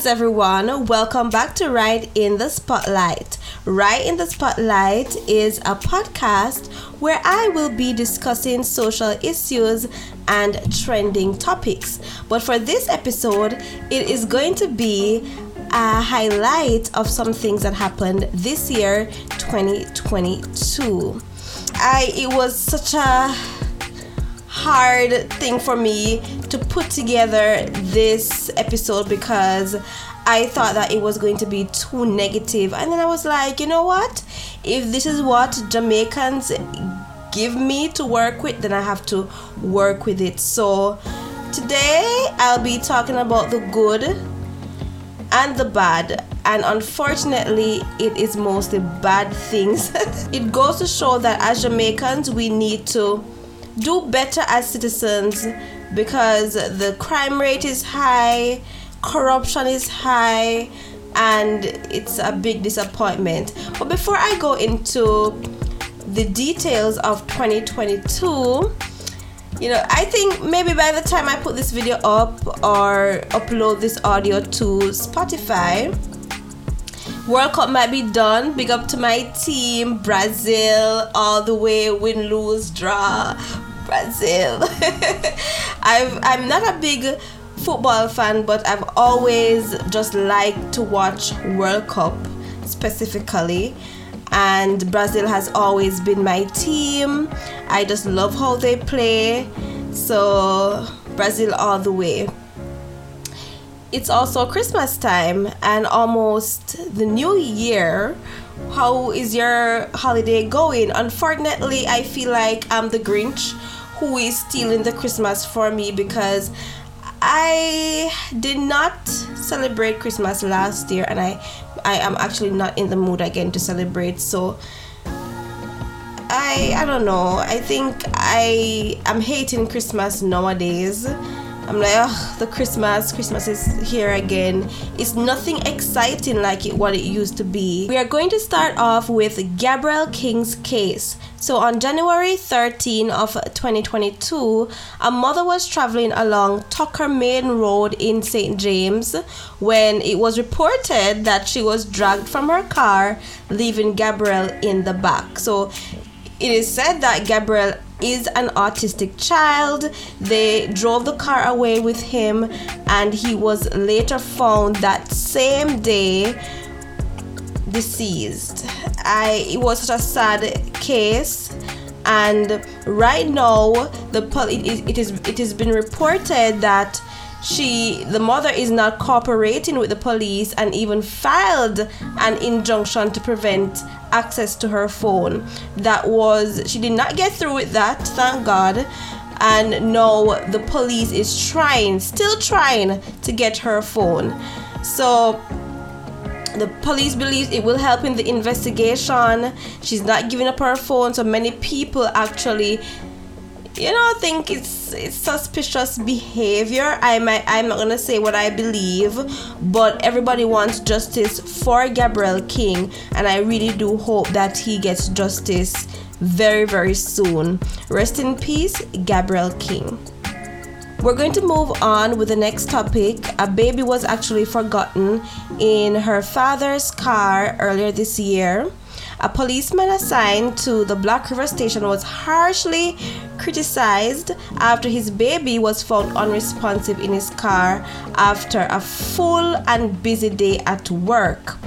Greetings, everyone. Welcome back to Right in the Spotlight. Right in the Spotlight is a podcast where I will be discussing social issues and trending topics. But for this episode, it is going to be a highlight of some things that happened this year, 2022. I it was such a hard thing for me to put together this episode because I thought that it was going to be too negative. And then I was like, you know what? If this is what Jamaicans give me to work with, then I have to work with it. So today I'll be talking about the good and the bad. And unfortunately, it is mostly bad things. it goes to show that as Jamaicans, we need to do better as citizens because the crime rate is high, corruption is high, and it's a big disappointment. But before I go into the details of 2022, you know, I think maybe by the time I put this video up or upload this audio to Spotify, World Cup might be done. Big up to my team, Brazil, all the way, win, lose, draw. Brazil. I've, I'm not a big football fan, but I've always just liked to watch World Cup specifically. And Brazil has always been my team. I just love how they play. So, Brazil all the way. It's also Christmas time and almost the new year. How is your holiday going? Unfortunately, I feel like I'm the Grinch who is stealing the Christmas for me because I did not celebrate Christmas last year and I I am actually not in the mood again to celebrate. So I I don't know. I think I am hating Christmas nowadays I'm like, oh, the Christmas, Christmas is here again. It's nothing exciting like it what it used to be. We are going to start off with Gabriel King's case. So on January 13 of 2022, a mother was traveling along Tucker Main Road in St. James when it was reported that she was dragged from her car, leaving Gabriel in the back. So it is said that Gabriel is an autistic child. They drove the car away with him, and he was later found that same day deceased. I it was such a sad case and right now the it, it is it has been reported that she the mother is not cooperating with the police and even filed an injunction to prevent access to her phone. That was she did not get through with that thank god. And now the police is trying still trying to get her phone. So the police believes it will help in the investigation. She's not giving up her phone so many people actually you know think it's it's suspicious behavior i might i'm not gonna say what i believe but everybody wants justice for gabriel king and i really do hope that he gets justice very very soon rest in peace gabriel king we're going to move on with the next topic. A baby was actually forgotten in her father's car earlier this year. A policeman assigned to the Black River station was harshly criticized after his baby was found unresponsive in his car after a full and busy day at work.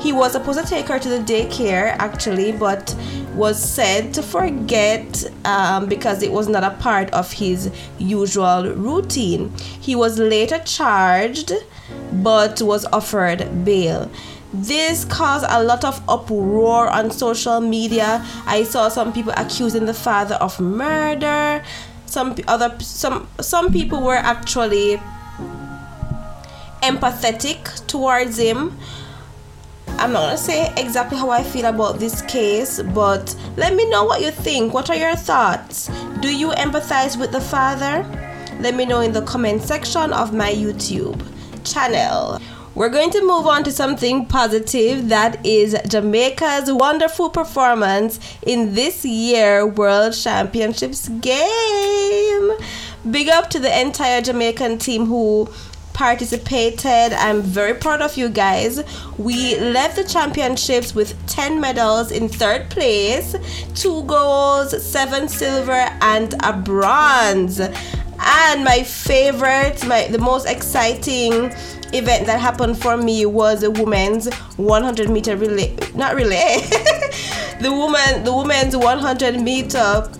He was supposed to take her to the daycare actually, but was said to forget um, because it was not a part of his usual routine. He was later charged but was offered bail. This caused a lot of uproar on social media. I saw some people accusing the father of murder. Some other some some people were actually empathetic towards him. I'm not gonna say exactly how I feel about this case, but let me know what you think. What are your thoughts? Do you empathize with the father? Let me know in the comment section of my YouTube channel. We're going to move on to something positive that is Jamaica's wonderful performance in this year World Championships game. Big up to the entire Jamaican team who participated. I'm very proud of you guys. We left the championships with 10 medals in third place, two golds, seven silver, and a bronze. And my favorite, my the most exciting event that happened for me was a women's 100 meter relay, not relay, the woman, the women's 100 meter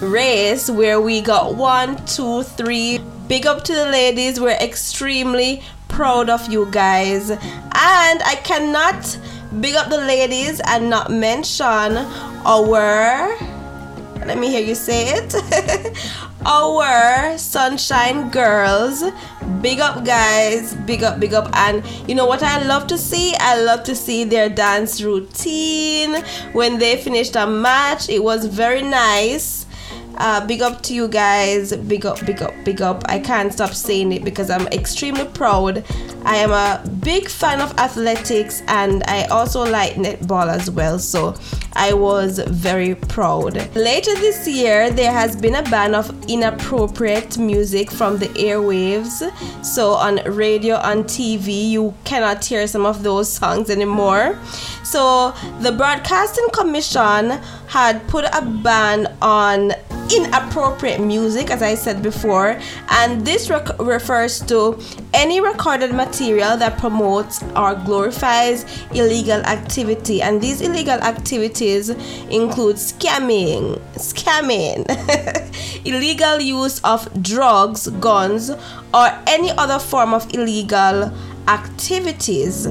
race where we got one, two, three. Big up to the ladies. We're extremely proud of you guys. And I cannot big up the ladies and not mention our let me hear you say it. our sunshine girls. Big up, guys. Big up, big up. And you know what I love to see? I love to see their dance routine when they finished a match. It was very nice. Uh, big up to you guys. Big up, big up, big up. I can't stop saying it because I'm extremely proud. I am a big fan of athletics and I also like netball as well. So I was very proud. Later this year, there has been a ban of inappropriate music from the airwaves. So on radio, on TV, you cannot hear some of those songs anymore. So the Broadcasting Commission had put a ban on inappropriate music, as I said before, and this rec- refers to any recorded material that promotes or glorifies illegal activity. And these illegal activities include scamming, scamming, illegal use of drugs, guns, or any other form of illegal activities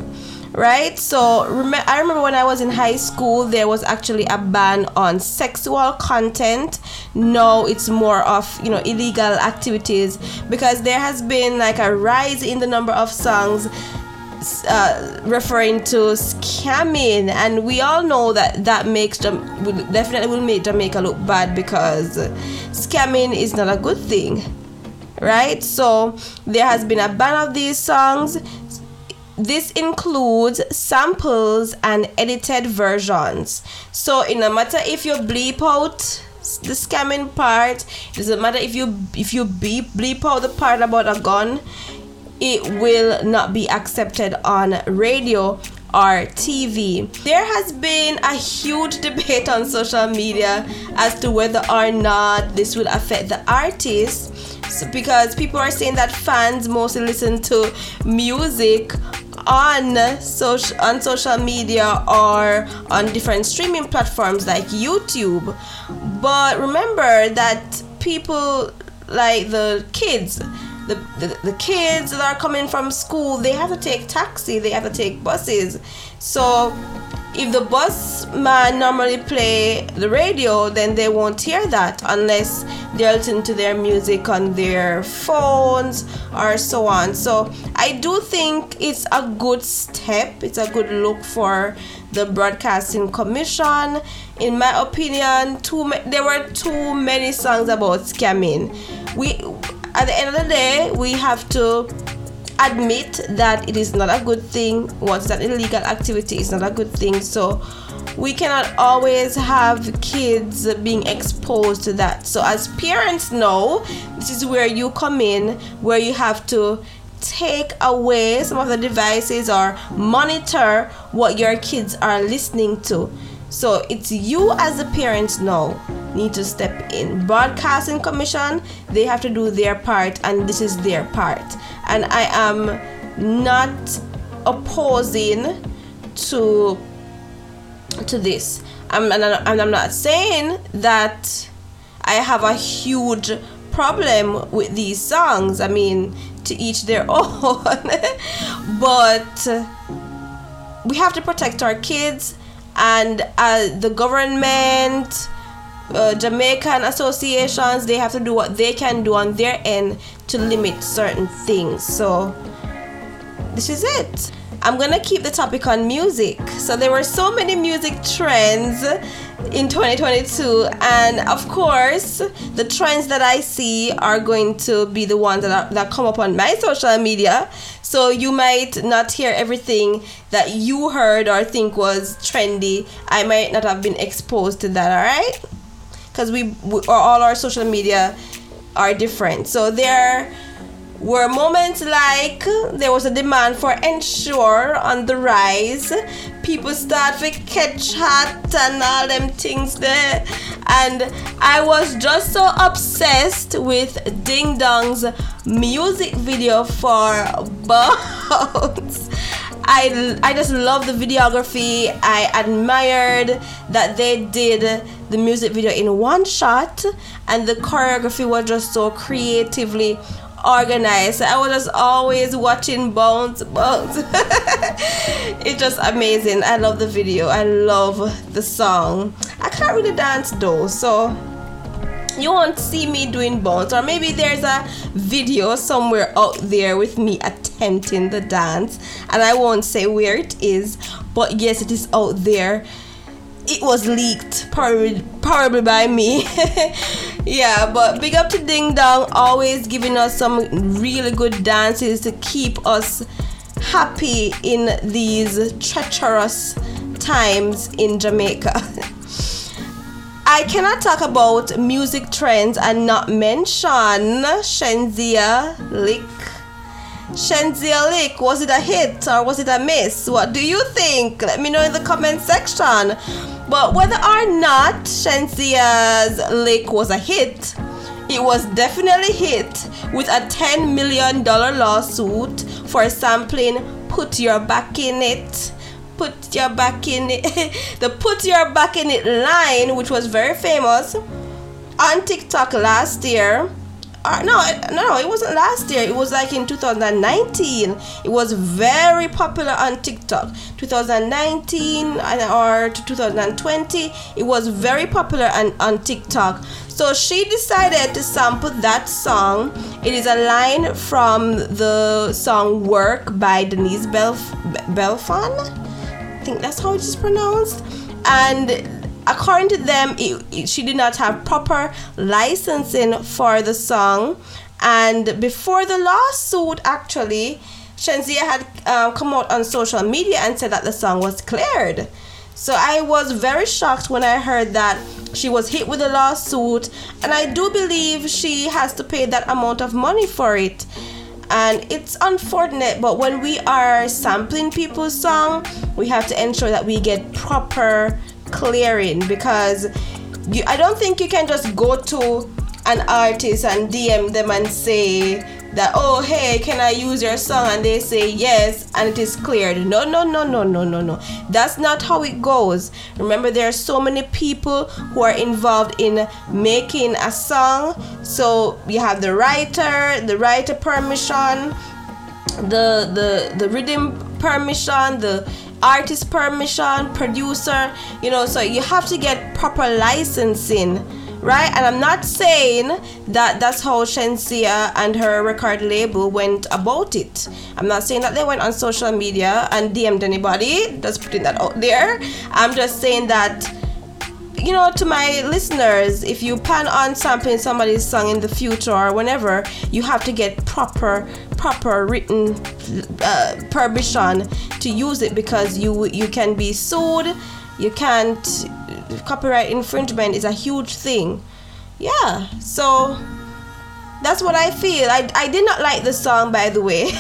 right? So rem- i remember when i was in high school there was actually a ban on sexual content. No it's more of you know illegal activities because there has been like a rise in the number of songs uh, referring to scamming. And we all know that that makes them definitely will make jamaica look bad because scamming is not a good thing right? So there has been a ban of these songs this includes samples and edited versions. So it no matter if you bleep out the scamming part, it doesn't matter if you if you beep bleep out the part about a gun, it will not be accepted on radio or TV. There has been a huge debate on social media as to whether or not this will affect the artists because people are saying that fans mostly listen to music on social on social media or on different streaming platforms like YouTube. But remember that people like the kids the, the, the kids that are coming from school they have to take taxi they have to take buses. So if the bus man normally play the radio then they won't hear that unless they're listening to their music on their phones or so on. So i do think it's a good step it's a good look for the broadcasting commission. In my opinion too ma- there were too many songs about scamming. We at the end of the day we have to admit that it is not a good thing. What's that illegal activity is not a good thing. So we cannot always have kids being exposed to that. So as parents know this is where you come in where you have to take away some of the devices or monitor what your kids are listening to so it's you as a parent now need to step in. Broadcasting Commission, they have to do their part and this is their part. And I am not opposing to to this. I'm, and I'm not saying that I have a huge problem with these songs. I mean, to each their own. but we have to protect our kids and uh, the government uh, Jamaican associations they have to do what they can do on their end to limit certain things. So this is it I'm gonna keep the topic on music. So there were so many music trends in 2022, and of course, the trends that I see are going to be the ones that, are, that come up on my social media. So you might not hear everything that you heard or think was trendy. I might not have been exposed to that. All right, because we, we all our social media are different. So there were moments like there was a demand for Ensure on the rise. People start to catch hot and all them things there. And I was just so obsessed with Ding Dong's music video for Bounce. I, I just love the videography. I admired that they did the music video in one shot, and the choreography was just so creatively organized. I was just always watching Bounce, Bounce. it's just amazing. I love the video. I love the song. I can't really dance though, so you won't see me doing bounce or maybe there's a video somewhere out there with me attempting the dance and i won't say where it is but yes it is out there it was leaked probably probably by me yeah but big up to ding dong always giving us some really good dances to keep us happy in these treacherous times in jamaica I cannot talk about music trends and not mention Shenseea Lick. Shenseea Lake, was it a hit or was it a miss? What do you think? Let me know in the comment section. But whether or not Shenseea's Lick was a hit, it was definitely hit with a $10 million lawsuit for sampling Put Your Back in It put your back in it the put your back in it line which was very famous on tiktok last year uh, no, no, it wasn't last year. It was like in 2019. It was very popular on TikTok. 2019 or 2020, it was very popular on, on TikTok. So she decided to sample that song. It is a line from the song "Work" by Denise Belf- Belfon. I think that's how it is pronounced. And according to them, it, it, she did not have proper licensing for the song. And before the lawsuit, actually, Shenseea had uh, come out on social media and said that the song was cleared. So I was very shocked when I heard that she was hit with a lawsuit, and I do believe she has to pay that amount of money for it and it's unfortunate but when we are sampling people's song we have to ensure that we get proper clearing because you, i don't think you can just go to an artist and dm them and say that oh hey can i use your song? And they say yes and it is cleared. No no no no no no no. That's not how it goes. Remember there are so many people who are involved in making a song. So you have the writer the writer permission the the the rhythm permission the artist permission producer you know so you have to get proper licensing right? And I'm not saying that that's how Shenseea and her record label went about it. I'm not saying that they went on social media and DM'd anybody, just putting that out there. I'm just saying that you know, to my listeners, if you plan on sampling somebody's song in the future or whenever, you have to get proper, proper written uh, permission to use it because you you can be sued. You can't copyright infringement is a huge thing. Yeah, so that's what I feel. I, I did not like the song, by the way.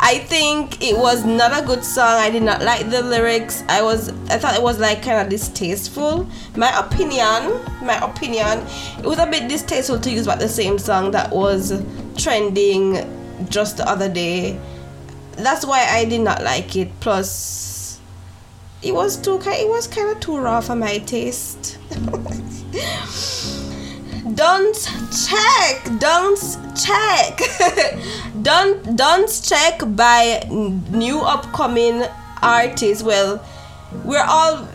I think it was not a good song. I did not like the lyrics. I was I thought it was like kind of distasteful. My opinion, my opinion, it was a bit distasteful to use about the same song that was trending just the other day. That's why I did not like it. Plus it was too it was kind of too raw for my taste. don't check, don't check, don't don't check by new upcoming artists. Well, we're all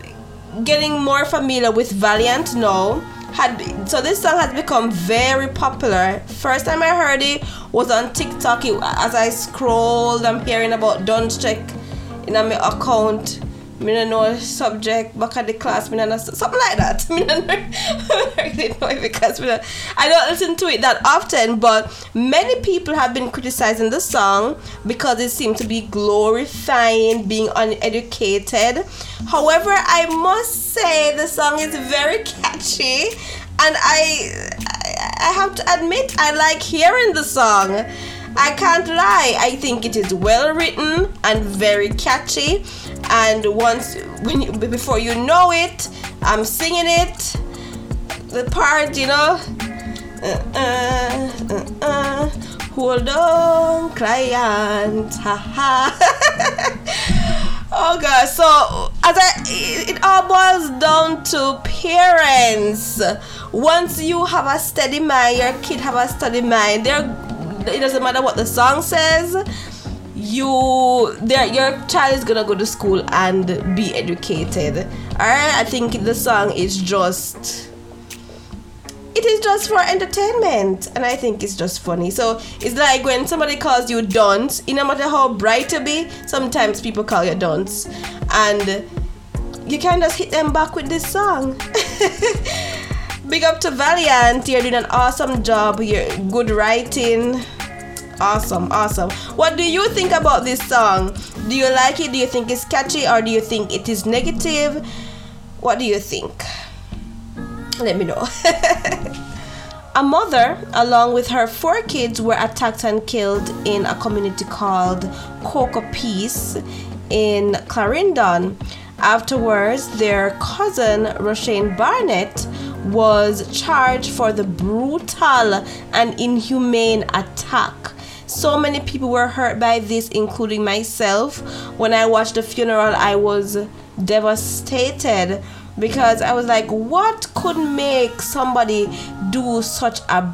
getting more familiar with Valiant now. Had so this song has become very popular. First time I heard it was on TikTok. It, as I scrolled, I'm hearing about Don't Check in my account me don't know subject back at the class, me don't know, something like that. Me I really know because me don't, I don't listen to it that often, but many people have been criticizing the song because it seems to be glorifying being uneducated. However, I must say the song is very catchy and I I have to admit I like hearing the song. I can't lie. I think it is well written and very catchy. And once, when you, before you know it, I'm singing it. The part, you know. Uh, uh. Hold on, client. Ha ha. oh God. So as I, it all boils down to parents. Once you have a steady mind, your kid have a steady mind. They're, it doesn't matter what the song says. You, there your child is gonna go to school and be educated. Alright. I think the song is just it is just for entertainment and i think it's just funny so it's like when somebody calls you dunce no matter how bright you be sometimes people call you dunce and you can just hit them back with this song big up to valiant you're doing an awesome job you're good writing awesome awesome what do you think about this song do you like it do you think it's catchy or do you think it is negative what do you think let me know. a mother, along with her four kids, were attacked and killed in a community called Cocoa Piece in Clarendon. Afterwards, their cousin, Roshane Barnett, was charged for the brutal and inhumane attack. So many people were hurt by this, including myself. When I watched the funeral, I was devastated because I was like, what could make somebody do such a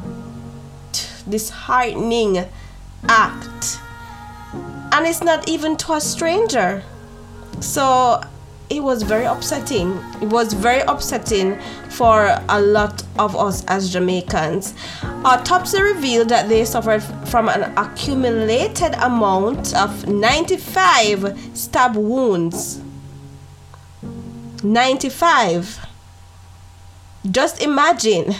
disheartening act? And it's not even to a stranger. So it was very upsetting. It was very upsetting for a lot of us as Jamaicans. Autopsy revealed that they suffered from an accumulated amount of 95 stab wounds 95. Just imagine.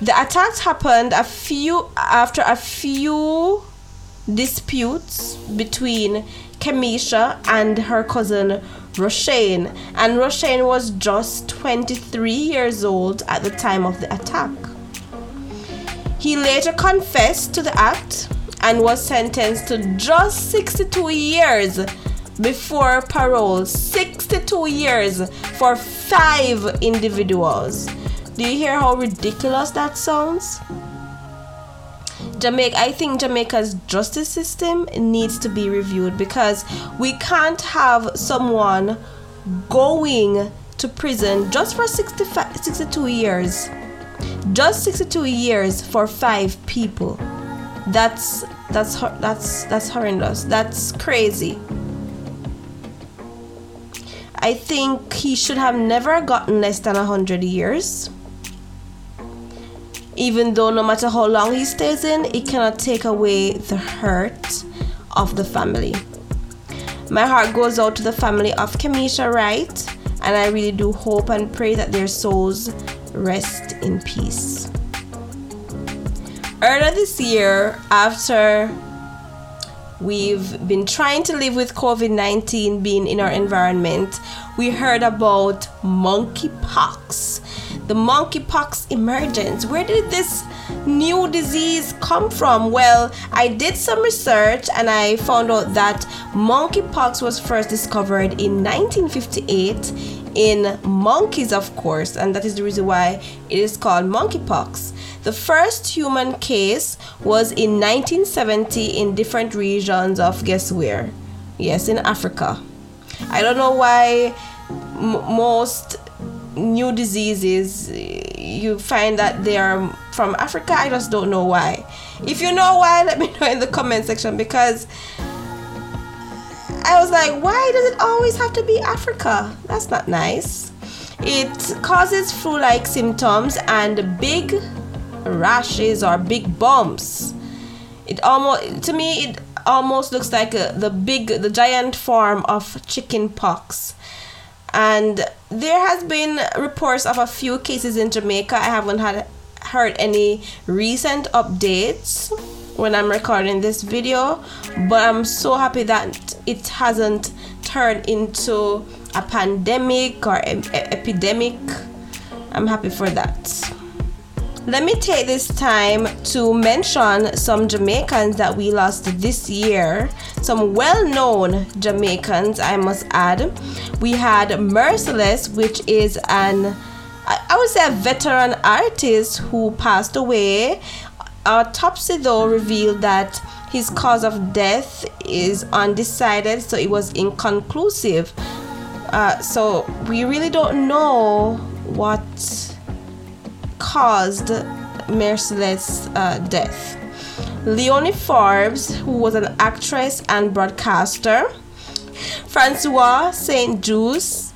The attacks happened a few after a few disputes between Kemisha and her cousin Roshane, and Roshane was just 23 years old at the time of the attack. He later confessed to the act and was sentenced to just 62 years before parole 62 years for five individuals. Do you hear how ridiculous that sounds? Jamaica, I think Jamaica's justice system needs to be reviewed because we can't have someone going to prison just for 65, 62 years. Just 62 years for five people. That's that's that's that's horrendous. That's crazy. I think he should have never gotten less than 100 years. Even though no matter how long he stays in, it cannot take away the hurt of the family. My heart goes out to the family of Kemisha Wright, and I really do hope and pray that their souls rest in peace. Earlier this year, after We've been trying to live with COVID 19 being in our environment. We heard about monkeypox, the monkeypox emergence. Where did this new disease come from? Well, I did some research and I found out that monkeypox was first discovered in 1958 in monkeys, of course, and that is the reason why it is called monkeypox. The first human case was in 1970 in different regions of guess where? Yes, in Africa. I don't know why m- most new diseases you find that they are from Africa. I just don't know why. If you know why, let me know in the comment section because I was like, why does it always have to be Africa? That's not nice. It causes flu like symptoms and big rashes or big bumps. It almost to me it almost looks like a, the big the giant form of chicken pox. And there has been reports of a few cases in Jamaica. I haven't had heard any recent updates when I'm recording this video, but I'm so happy that it hasn't turned into a pandemic or epidemic. I'm happy for that. Let me take this time to mention some Jamaicans that we lost this year. Some well known Jamaicans, I must add. We had Merciless, which is an I would say a veteran artist who passed away. Autopsy though revealed that his cause of death is undecided, so it was inconclusive. Uh, so we really don't know what caused Merciless' uh, death. Leonie Forbes, who was an actress and broadcaster, Francois St. Juste,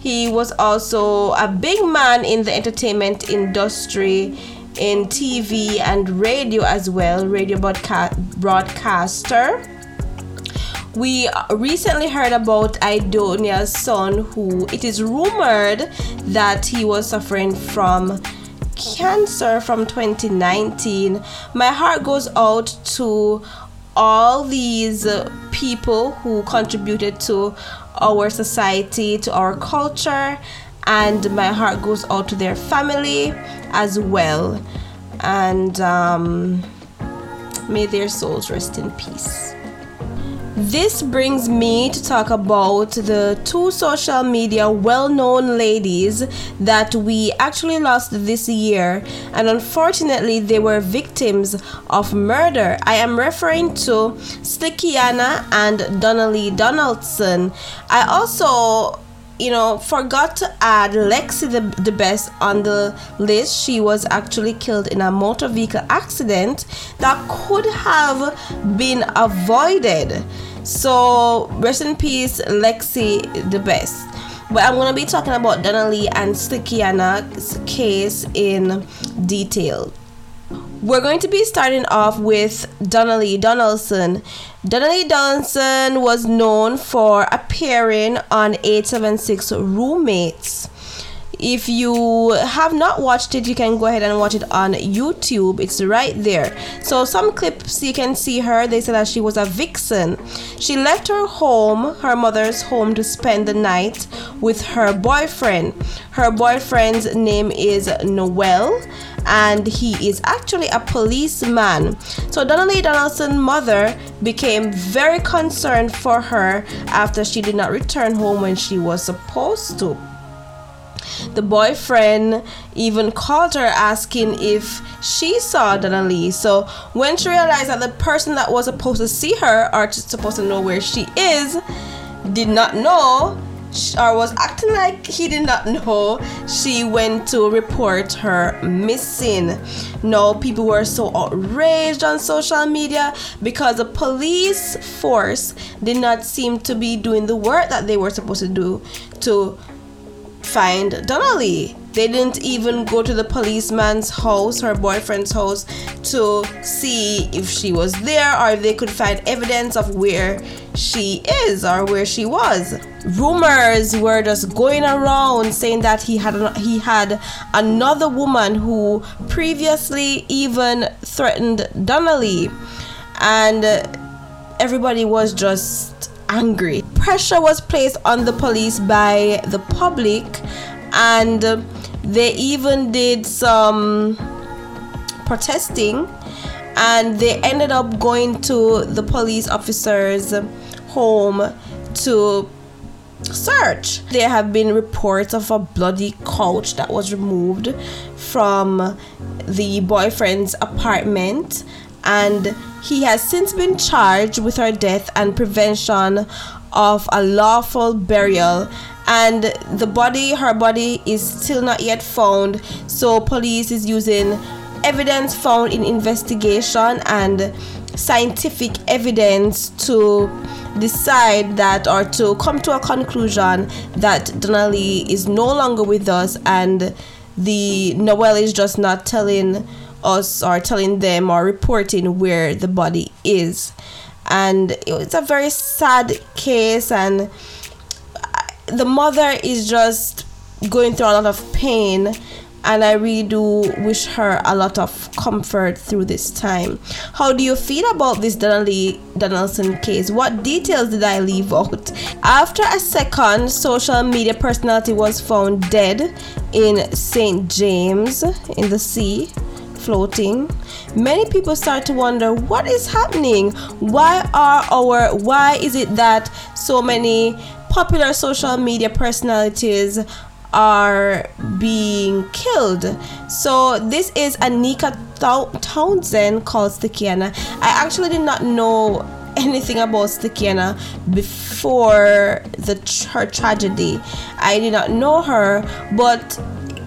he was also a big man in the entertainment industry, in TV and radio as well, radio broadca- broadcaster. We recently heard about Idonia's son, who it is rumored that he was suffering from cancer from 2019. My heart goes out to all these people who contributed to our society, to our culture, and my heart goes out to their family as well. And um, may their souls rest in peace. This brings me to talk about the two social media well known ladies that we actually lost this year, and unfortunately, they were victims of murder. I am referring to Slickianna and DonnaLee Donaldson. I also you know, forgot to add Lexi the, the best on the list. She was actually killed in a motor vehicle accident that could have been avoided. So, rest in peace, Lexi the best. But I'm gonna be talking about DonnaLee and Slickianna's case in detail. We're going to be starting off with DonnaLee Donaldson. DonnaLee Donaldson was known for appearing on 876 Roommates. If you have not watched it, you can go ahead and watch it on YouTube. It's right there. So, some clips you can see her. They said that she was a vixen. She left her home, her mother's home, to spend the night with her boyfriend. Her boyfriend's name is Noel and he is actually a policeman. So DonnaLee Donaldson's mother became very concerned for her after she did not return home when she was supposed to. The boyfriend even called her asking if she saw DonnaLee. So when she realized that the person that was supposed to see her or supposed to know where she is did not know, or was acting like he did not know, she went to report her missing. No, people were so outraged on social media because the police force did not seem to be doing the work that they were supposed to do to find DonnaLee. They didn't even go to the policeman's house, her boyfriend's house, to see if she was there or if they could find evidence of where she is or where she was. Rumors were just going around saying that he had he had another woman who previously even threatened DonnaLee, and everybody was just angry. Pressure was placed on the police by the public, and they even did some protesting, and they ended up going to the police officers' home to search. There have been reports of a bloody couch that was removed from the boyfriend's apartment and he has since been charged with her death and prevention of a lawful burial and the body her body is still not yet found so police is using evidence found in investigation and scientific evidence to decide that or to come to a conclusion that DonnaLee is no longer with us and the Noel is just not telling us or telling them or reporting where the body is. And it's a very sad case, and the mother is just going through a lot of pain and I really do wish her a lot of comfort through this time. How do you feel about this DonnaLee Donaldson case? What details did I leave out? After a second social media personality was found dead in St. James in the sea, floating. Many people start to wonder what is happening. Why are our why is it that so many popular social media personalities are being killed. So this is Anika Townsend called Slickianna. I actually did not know anything about Slickianna before the her tragedy. I did not know her, but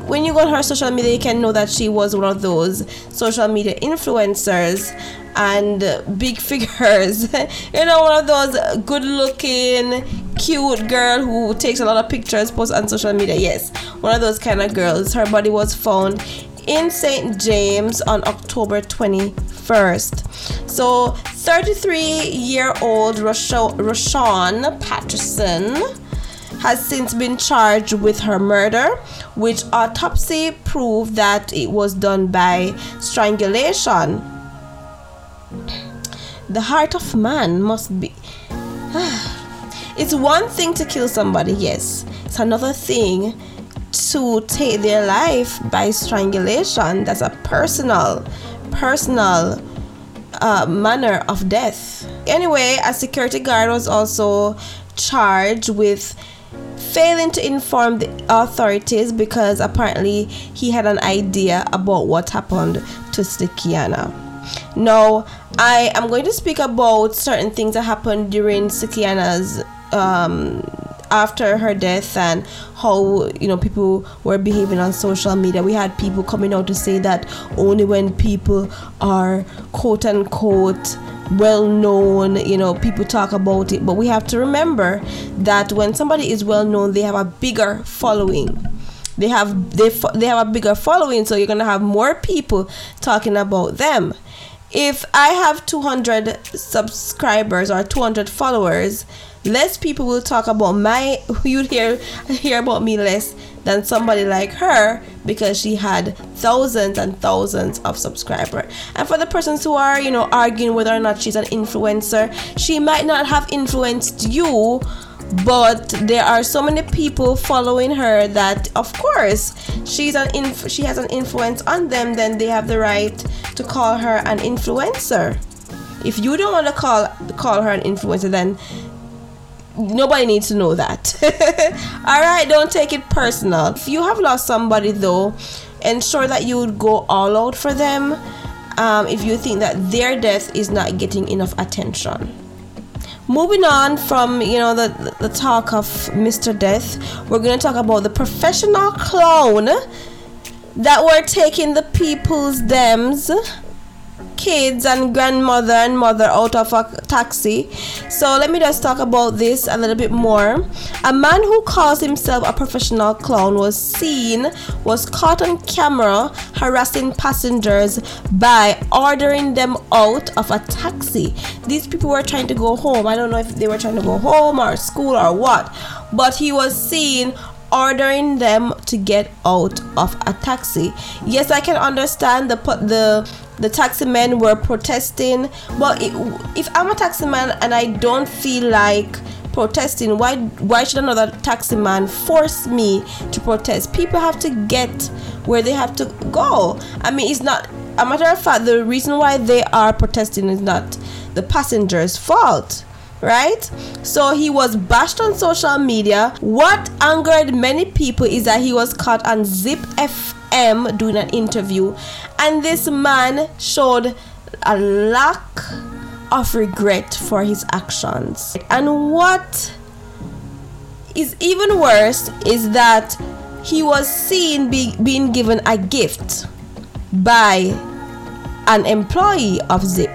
when you go on her social media, you can know that she was one of those social media influencers and big figures. you know, one of those good looking, cute girl who takes a lot of pictures, posts on social media. Yes, one of those kind of girls. Her body was found in St. James on October 21st. So, 33 year old Roshawn Patterson has since been charged with her murder, which autopsy proved that it was done by strangulation. The heart of man must be. it's one thing to kill somebody, yes. It's another thing to take their life by strangulation. That's a personal, personal uh, manner of death. Anyway, a security guard was also charged with failing to inform the authorities because apparently he had an idea about what happened to Slickianna. Now, I am going to speak about certain things that happened during Slickianna's um, after her death and how you know people were behaving on social media we had people coming out to say that only when people are quote unquote well known you know people talk about it. But we have to remember that when somebody is well known they have a bigger following. They have they, they have a bigger following so you're gonna have more people talking about them. If i have 200 subscribers or 200 followers less people will talk about my you'd hear hear about me less than somebody like her because she had thousands and thousands of subscribers. And for the persons who are, you know, arguing whether or not she's an influencer, she might not have influenced you, but there are so many people following her that of course she's an inf- she has an influence on them, then they have the right to call her an influencer. If you don't want to call call her an influencer, then nobody needs to know that. all right, don't take it personal. If you have lost somebody though, ensure that you would go all out for them um, if you think that their death is not getting enough attention. Moving on from you know the the talk of Mr. Death, we're gonna talk about the professional clown that were taking the people's dems kids and grandmother and mother out of a taxi. So let me just talk about this a little bit more. A man who calls himself a professional clown was seen, was caught on camera harassing passengers by ordering them out of a taxi. These people were trying to go home. I don't know if they were trying to go home or school or what, but he was seen ordering them to get out of a taxi. Yes, I can understand the the the taxi men were protesting. But it, if I'm a taxi man and I don't feel like protesting, why why should another taxi man force me to protest? People have to get where they have to go. I mean, it's not a matter of fact. The reason why they are protesting is not the passengers' fault right? So he was bashed on social media. What angered many people is that he was caught on Zip FM doing an interview, and this man showed a lack of regret for his actions. And what is even worse is that he was seen be, being given a gift by an employee of Zip.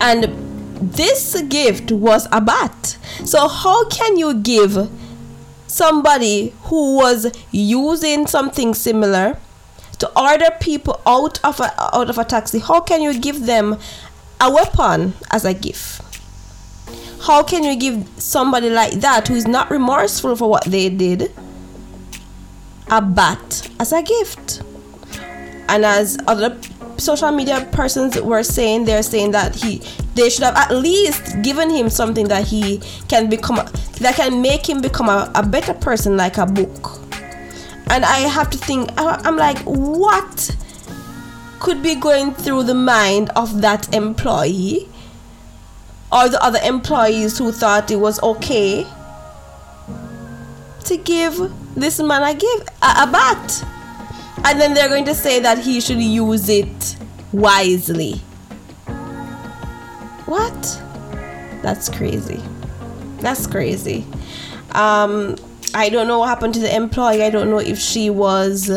And this gift was a bat. So, how can you give somebody who was using something similar to order people out of a, out of a taxi? How can you give them a weapon as a gift? How can you give somebody like that who is not remorseful for what they did a bat as a gift? And as other social media persons were saying they're saying that he they should have at least given him something that he can become that can make him become a, a better person like a book and I have to think. I'm like, what could be going through the mind of that employee or the other employees who thought it was okay to give this man a give a, a bat and then they're going to say that he should use it wisely what that's crazy that's crazy um i don't know what happened to the employee i don't know if she was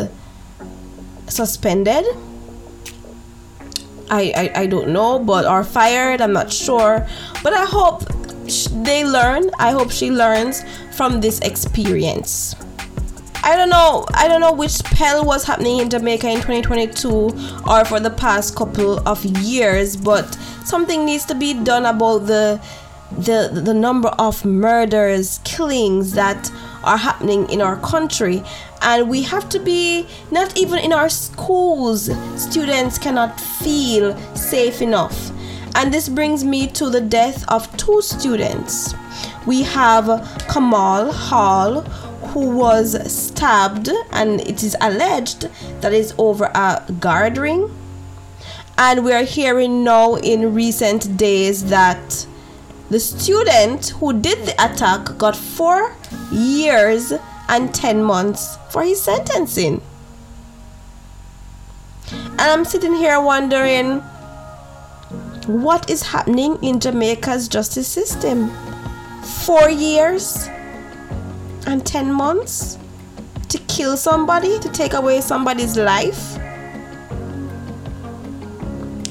suspended I, I, I don't know, but are fired, I'm not sure. But I hope they learn. I hope she learns from this experience. I don't know. I don't know which spell was happening in Jamaica in 2022 or for the past couple of years, but something needs to be done about the the the number of murders, killings that are happening in our country and we have to be not even in our schools students cannot feel safe enough and this brings me to the death of two students we have kamal hall who was stabbed and it is alleged that is over a guard ring and we are hearing now in recent days that the student who did the attack got four years and 10 months for his sentencing. And I'm sitting here wondering what is happening in Jamaica's justice system? Four years and 10 months to kill somebody, to take away somebody's life?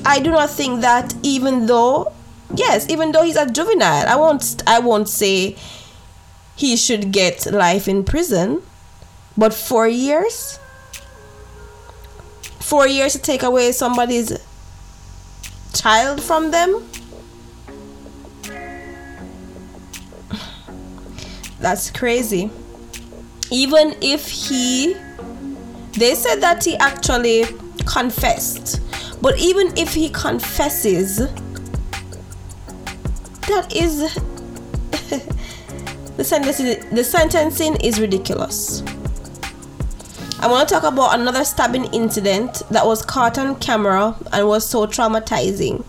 I do not think that even though yes, even though he's a juvenile, I won't I won't say he should get life in prison. But four years? Four years to take away somebody's child from them? That's crazy. Even if he. They said that he actually confessed. But even if he confesses, that is the sentencing the sentencing is ridiculous. I want to talk about another stabbing incident that was caught on camera and was so traumatizing.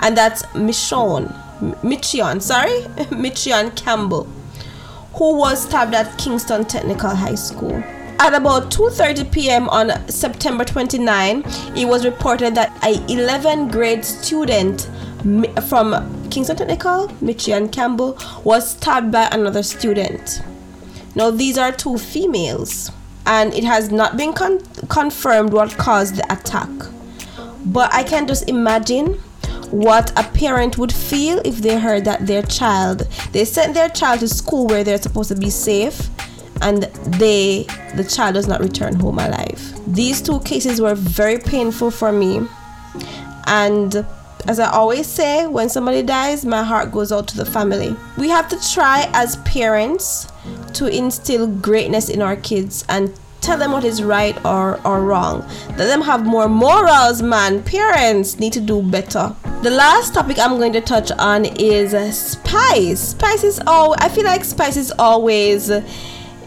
And that's Michonne, Michion, sorry, Michion Campbell, who was stabbed at Kingston Technical High School. At about 2:30 p.m. on September 29, it was reported that a 11th grade student from Kingston Technical, Michion Campbell, was stabbed by another student. Now, these are two females, and it has not been con- confirmed what caused the attack. But I can just imagine what a parent would feel if they heard that their child, they sent their child to school where they're supposed to be safe, and they, the child does not return home alive. These two cases were very painful for me, and as I always say, when somebody dies, my heart goes out to the family. We have to try as parents to instill greatness in our kids and tell them what is right or, or wrong. Let them have more morals, man. Parents need to do better. The last topic I'm going to touch on is spice. Spice is all I feel like spice is always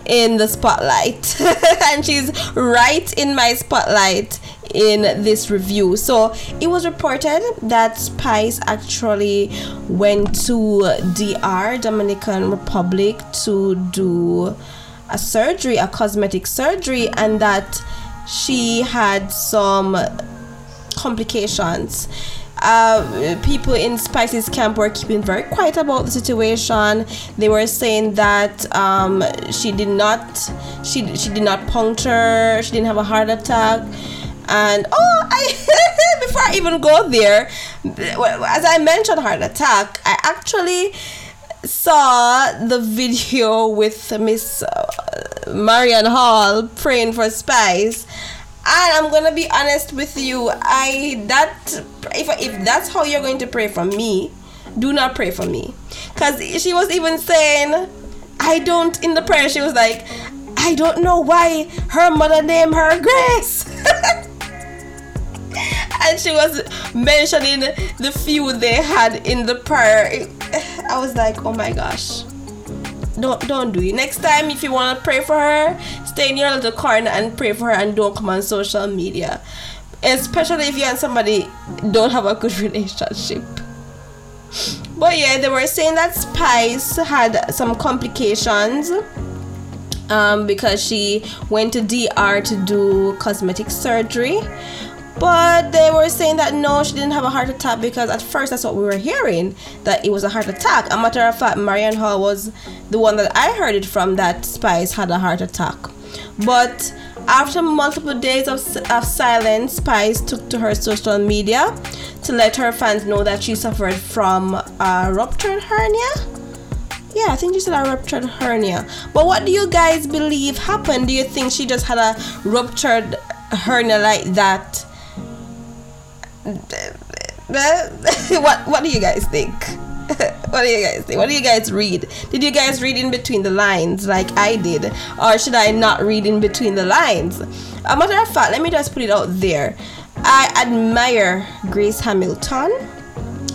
in the spotlight and she's right in my spotlight in this review. So it was reported that Spice actually went to DR, Dominican Republic, to do a surgery, a cosmetic surgery, and that she had some complications. Uh, people in Spice's camp were keeping very quiet about the situation. They were saying that um, she did not, she she did not puncture, she didn't have a heart attack and oh i before i even go there as i mentioned heart attack i actually saw the video with miss uh, marion hall praying for spice. And i'm gonna be honest with you i that if, if that's how you're going to pray for me do not pray for me. Because she was even saying i don't in the prayer she was like i don't know why her mother named her grace and she was mentioning the few they had in the prayer. I was like, oh my gosh. don't don't do it. Next time, if you want to pray for her, stay in your little corner and pray for her, and don't come on social media, especially if you and somebody don't have a good relationship. But yeah, they were saying that Spice had some complications um, because she went to DR to do cosmetic surgery. But they were saying that no, she didn't have a heart attack because at first that's what we were hearing that it was a heart attack. A matter of fact, Marion Hall was the one that I heard it from that Spice had a heart attack. But after multiple days of, of silence, Spice took to her social media to let her fans know that she suffered from a ruptured hernia yeah, I think she said a ruptured hernia. But what do you guys believe happened? Do you think she just had a ruptured hernia like that? what What do you guys think? what do you guys think? What do you guys read? Did you guys read in between the lines like I did, or should I not read in between the lines? A matter of fact, let me just put it out there. I admire Grace Hamilton.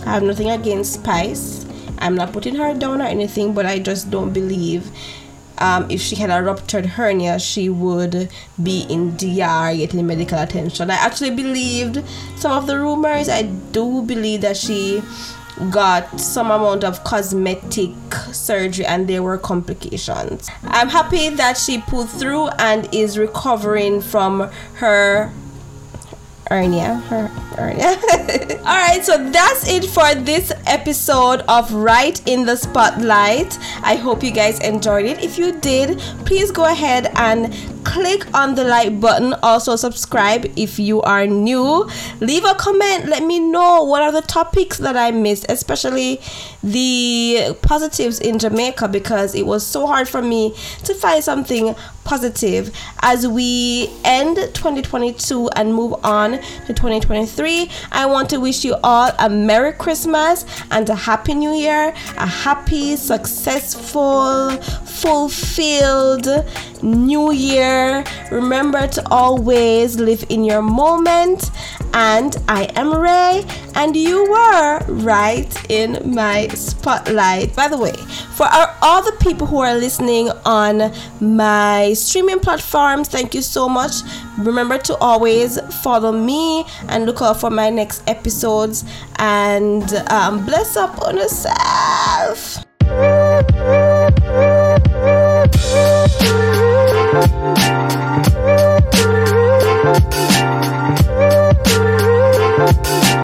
I have nothing against Spice. I'm not putting her down or anything, but I just don't believe um, if she had a ruptured hernia, she would be in DR getting medical attention. I actually believed some of the rumors. I do believe that she got some amount of cosmetic surgery and there were complications. I'm happy that she pulled through and is recovering from her hernia. Her hernia. All right, so that's it for this episode of Right in the Spotlite. I hope you guys enjoyed it. If you did, please go ahead and click on the like button. Also, subscribe if you are new. Leave a comment. Let me know what are the topics that I missed, especially the positives in Jamaica, because it was so hard for me to find something positive as we end 2022 and move on to 2023. I want to wish you all a Merry Christmas and a Happy New Year, a happy, successful, fulfilled New Year here. Remember to always live in your moment. And I am Ray, and you were right in my spotlight. By the way, for our, all the people who are listening on my streaming platforms, thank you so much. Remember to always follow me and look out for my next episodes. And um, bless up on yourself. Thank